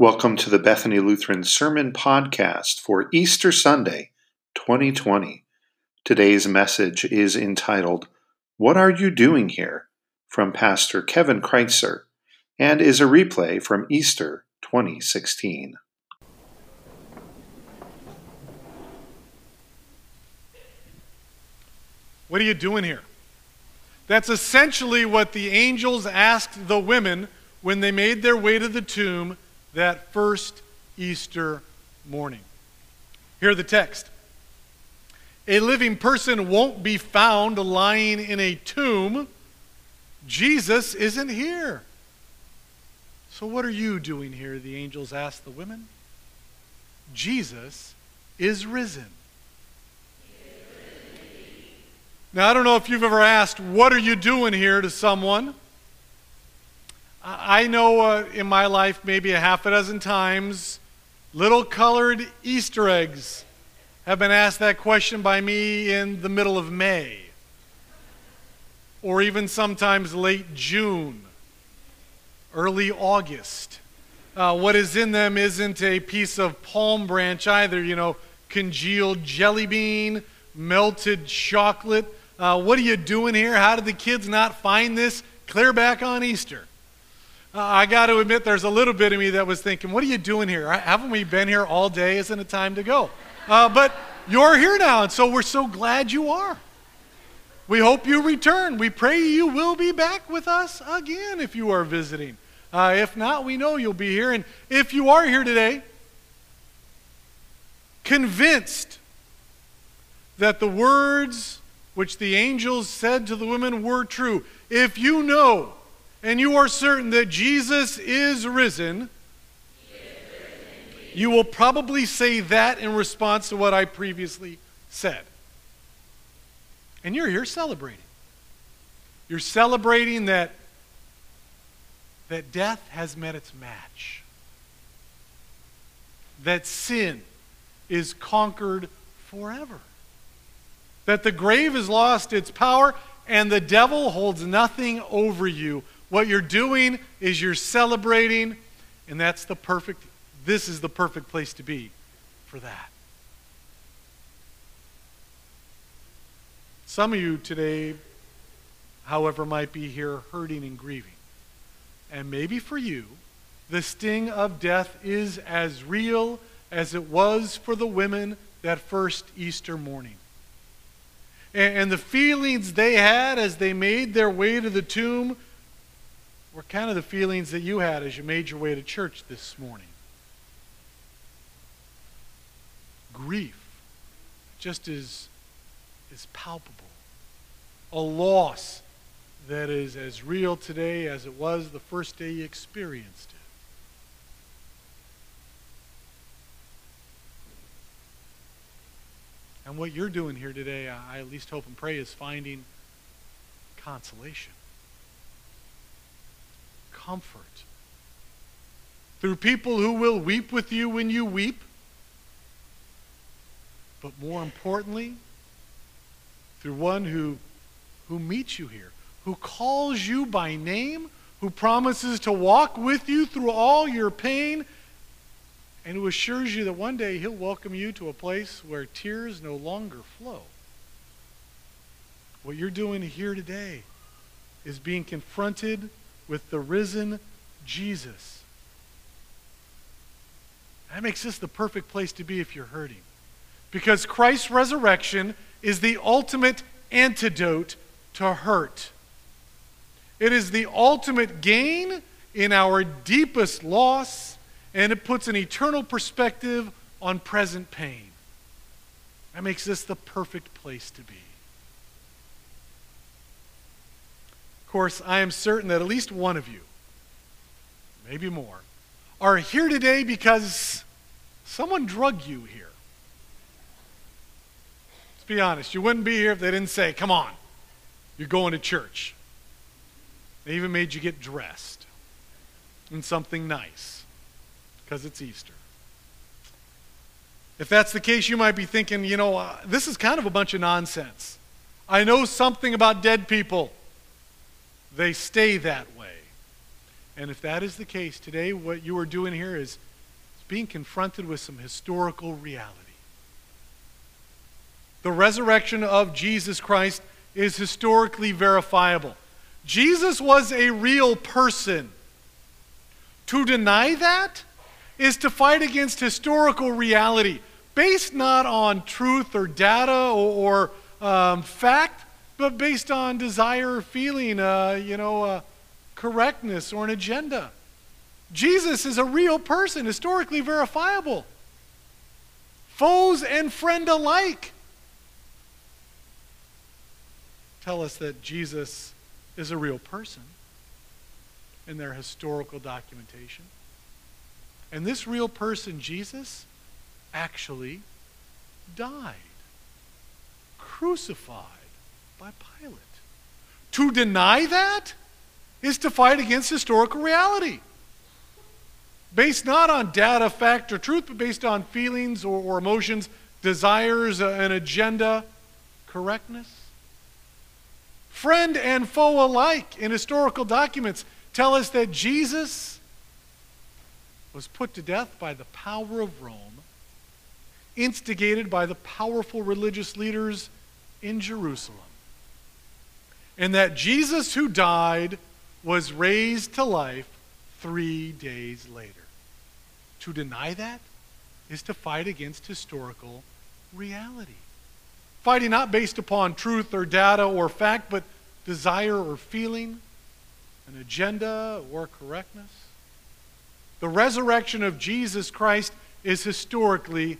Welcome to the Bethany Lutheran Sermon Podcast for Easter Sunday, 2020. Today's message is entitled, What Are You Doing Here? from Pastor Kevin Kreitzer and is a replay from Easter 2016. What are you doing here? That's essentially what the angels asked the women when they made their way to the tomb that first Easter morning. Hear the text. A living person won't be found lying in a tomb. Jesus isn't here. So, what are you doing here? The angels asked the women. Jesus is risen. Now, I don't know if you've ever asked, What are you doing here to someone? I know uh, in my life maybe a half a dozen times, little colored Easter eggs have been asked that question by me in the middle of May, or even sometimes late June, early August. Uh, what is in them isn't a piece of palm branch either, you know, congealed jelly bean, melted chocolate. Uh, what are you doing here? How did the kids not find this clear back on Easter? Uh, I got to admit, there's a little bit of me that was thinking, what are you doing here? Haven't we been here all day? Isn't it time to go? Uh, but you're here now, and so we're so glad you are. We hope you return. We pray you will be back with us again if you are visiting. Uh, if not, we know you'll be here. And if you are here today, convinced that the words which the angels said to the women were true, if you know and you are certain that Jesus is risen, you will probably say that in response to what I previously said. And you're here celebrating. You're celebrating that, that death has met its match, that sin is conquered forever, that the grave has lost its power, and the devil holds nothing over you what you're doing is you're celebrating, and that's the perfect, this is the perfect place to be for that. Some of you today, however, might be here hurting and grieving. And maybe for you, the sting of death is as real as it was for the women that first Easter morning. And, the feelings they had as they made their way to the tomb were kind of the feelings that you had as you made your way to church this morning. Grief just is, is palpable. A loss that is as real today as it was the first day you experienced it. And what you're doing here today, I at least hope and pray, is finding consolation comfort through people who will weep with you when you weep, but more importantly, through one who, who meets you here, who calls you by name, who promises to walk with you through all your pain, and who assures you that one day he'll welcome you to a place where tears no longer flow. What you're doing here today is being confronted with the risen Jesus. That makes this the perfect place to be if you're hurting. Because Christ's resurrection is the ultimate antidote to hurt. It is the ultimate gain in our deepest loss, and it puts an eternal perspective on present pain. That makes this the perfect place to be. Of course, I am certain that at least one of you, maybe more, are here today because someone drug you here. Let's be honest. You wouldn't be here if they didn't say, come on, you're going to church. They even made you get dressed in something nice because it's Easter. If that's the case, you might be thinking, you know, uh, this is kind of a bunch of nonsense. I know something about dead people they stay that way. And if that is the case, today what you are doing here is being confronted with some historical reality. The resurrection of Jesus Christ is historically verifiable. Jesus was a real person. To deny that is to fight against historical reality based not on truth or data or, or um, fact, but based on desire or feeling, uh, you know, uh, correctness or an agenda. Jesus is a real person, historically verifiable. Foes and friend alike tell us that Jesus is a real person in their historical documentation. And this real person, Jesus, actually died, crucified by Pilate. To deny that is to fight against historical reality. Based not on data, fact, or truth, but based on feelings or, or emotions, desires, uh, an agenda, correctness. Friend and foe alike in historical documents tell us that Jesus was put to death by the power of Rome, instigated by the powerful religious leaders in Jerusalem. And that Jesus, who died, was raised to life three days later. To deny that is to fight against historical reality. Fighting not based upon truth or data or fact, but desire or feeling, an agenda or correctness. The resurrection of Jesus Christ is historically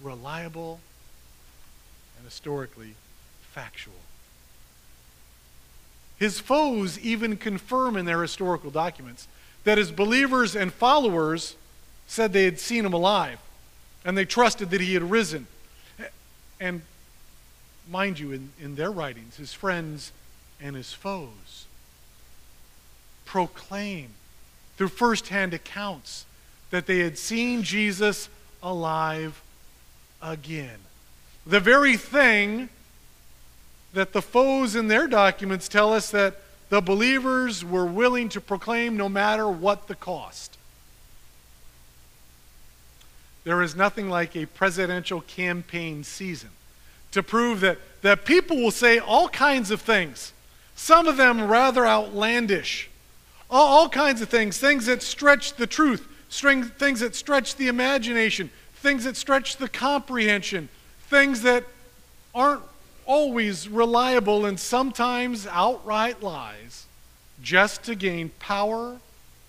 reliable and historically factual. His foes even confirm in their historical documents that his believers and followers said they had seen him alive and they trusted that he had risen. And mind you, in, in their writings, his friends and his foes proclaim through firsthand accounts that they had seen Jesus alive again. The very thing that the foes in their documents tell us that the believers were willing to proclaim no matter what the cost. There is nothing like a presidential campaign season to prove that, that people will say all kinds of things, some of them rather outlandish, all, all kinds of things, things that stretch the truth, string, things that stretch the imagination, things that stretch the comprehension, things that aren't always reliable and sometimes outright lies just to gain power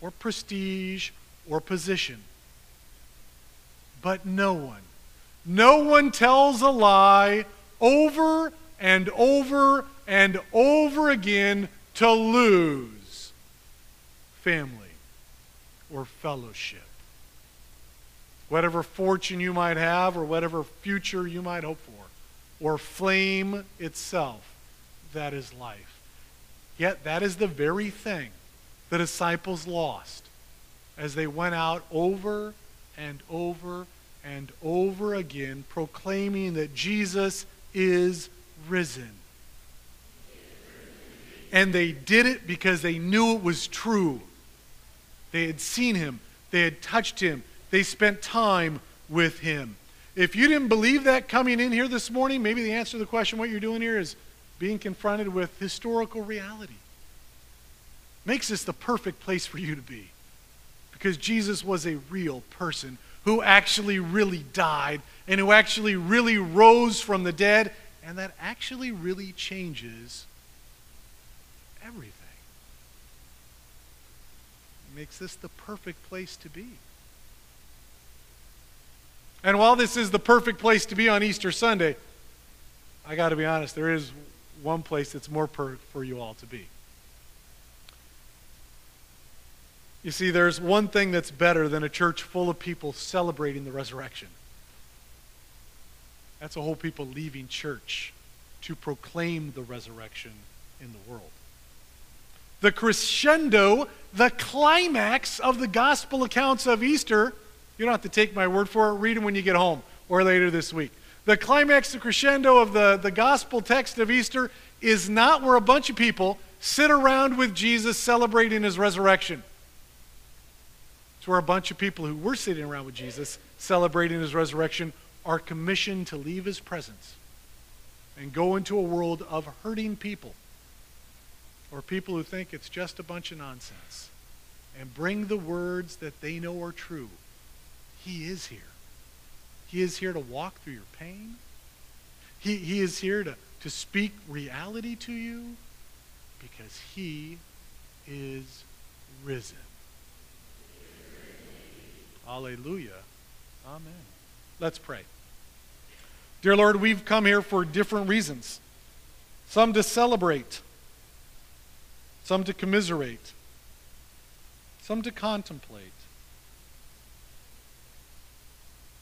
or prestige or position. But no one, no one tells a lie over and over and over again to lose family or fellowship. Whatever fortune you might have or whatever future you might hope for or flame itself, that is life. Yet that is the very thing the disciples lost as they went out over and over and over again proclaiming that Jesus is risen. And they did it because they knew it was true. They had seen him, they had touched him, they spent time with him. If you didn't believe that coming in here this morning, maybe the answer to the question what you're doing here is being confronted with historical reality. Makes this the perfect place for you to be. Because Jesus was a real person who actually really died and who actually really rose from the dead, and that actually really changes everything. makes this the perfect place to be. And while this is the perfect place to be on Easter Sunday, I got to be honest, there is one place that's more perfect for you all to be. You see, there's one thing that's better than a church full of people celebrating the resurrection. That's a whole people leaving church to proclaim the resurrection in the world. The crescendo, the climax of the gospel accounts of Easter you don't have to take my word for it. Read them when you get home or later this week. The climax, the crescendo of the, the gospel text of Easter is not where a bunch of people sit around with Jesus celebrating his resurrection. It's where a bunch of people who were sitting around with Jesus, celebrating his resurrection, are commissioned to leave his presence and go into a world of hurting people or people who think it's just a bunch of nonsense and bring the words that they know are true. He is here. He is here to walk through your pain. He, he is here to, to speak reality to you because he is risen. Alleluia. Amen. Let's pray. Dear Lord, we've come here for different reasons. Some to celebrate, some to commiserate, some to contemplate.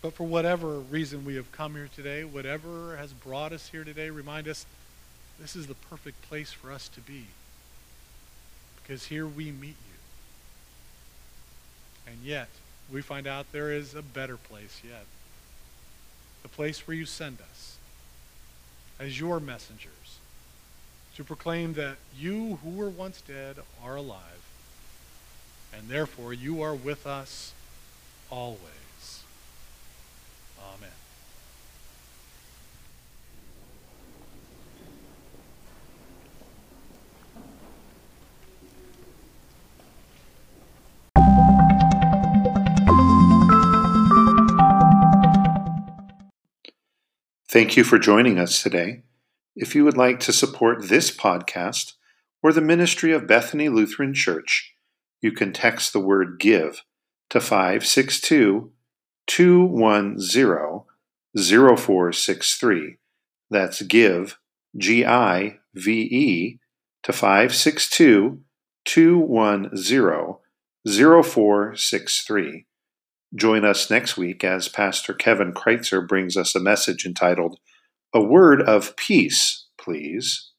But for whatever reason we have come here today, whatever has brought us here today, remind us this is the perfect place for us to be. Because here we meet you. And yet, we find out there is a better place yet. The place where you send us as your messengers to proclaim that you who were once dead are alive, and therefore you are with us always. Amen. Thank you for joining us today. If you would like to support this podcast or the ministry of Bethany Lutheran Church, you can text the word GIVE to 562 210 0463. That's GIVE, G I V E, to 562 210 0463. Join us next week as Pastor Kevin Kreitzer brings us a message entitled, A Word of Peace, Please.